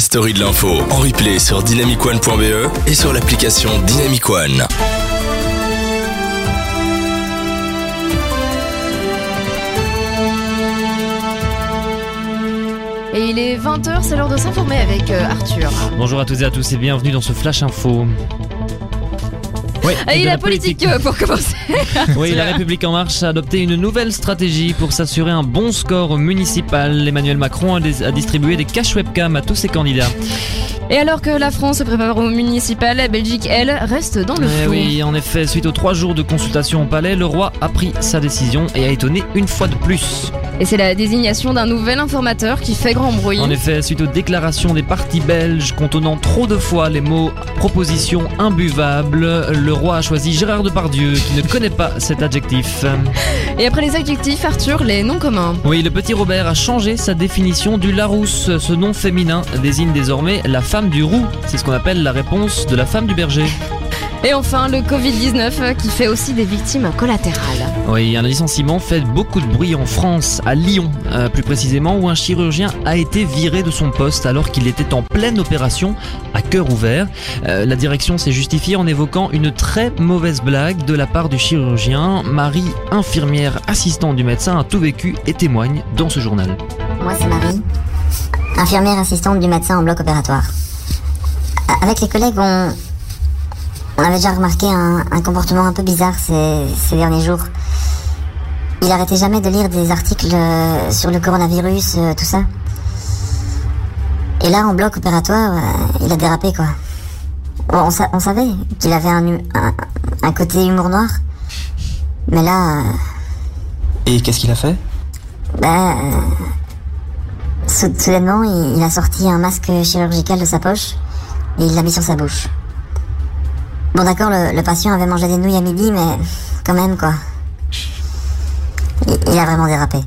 la story de l'info en replay sur dynamicone.be et sur l'application Dynamic One. Et il est 20h, c'est l'heure de s'informer avec euh, Arthur. Bonjour à toutes et à tous et bienvenue dans ce Flash Info. Oui, Et la politique euh, pour commencer. Oui, la République en marche a adopté une nouvelle stratégie pour s'assurer un bon score municipal. Emmanuel Macron a, des- a distribué des caches webcam à tous ses candidats. Et alors que la France se prépare au municipal, la Belgique, elle, reste dans le Eh flou. oui, en effet, suite aux trois jours de consultation au palais, le roi a pris sa décision et a étonné une fois de plus. Et c'est la désignation d'un nouvel informateur qui fait grand bruit. En effet, suite aux déclarations des partis belges contenant trop de fois les mots proposition imbuvable, le roi a choisi Gérard Depardieu qui ne connaît pas cet adjectif. Et après les adjectifs, Arthur, les noms communs. Oui, le petit Robert a changé sa définition du Larousse. Ce nom féminin désigne désormais la femme du roux. C'est ce qu'on appelle la réponse de la femme du berger. Et enfin, le Covid-19 euh, qui fait aussi des victimes collatérales. Oui, un licenciement fait beaucoup de bruit en France, à Lyon, euh, plus précisément, où un chirurgien a été viré de son poste alors qu'il était en pleine opération à cœur ouvert. Euh, la direction s'est justifiée en évoquant une très mauvaise blague de la part du chirurgien. Marie, infirmière assistante du médecin, a tout vécu et témoigne dans ce journal. Moi, c'est Marie, infirmière assistante du médecin en bloc opératoire. Avec les collègues, on, on avait déjà remarqué un, un comportement un peu bizarre ces, ces derniers jours. Il arrêtait jamais de lire des articles euh, sur le coronavirus, euh, tout ça. Et là, en bloc opératoire, euh, il a dérapé, quoi. Bon, on, sa- on savait qu'il avait un, un, un côté humour noir. Mais là, euh, Et qu'est-ce qu'il a fait? Bah, euh, sou- soudainement, il, il a sorti un masque chirurgical de sa poche et il l'a mis sur sa bouche. Bon, d'accord, le, patient avait mangé des nouilles à midi, mais quand même, quoi. Il a vraiment dérapé.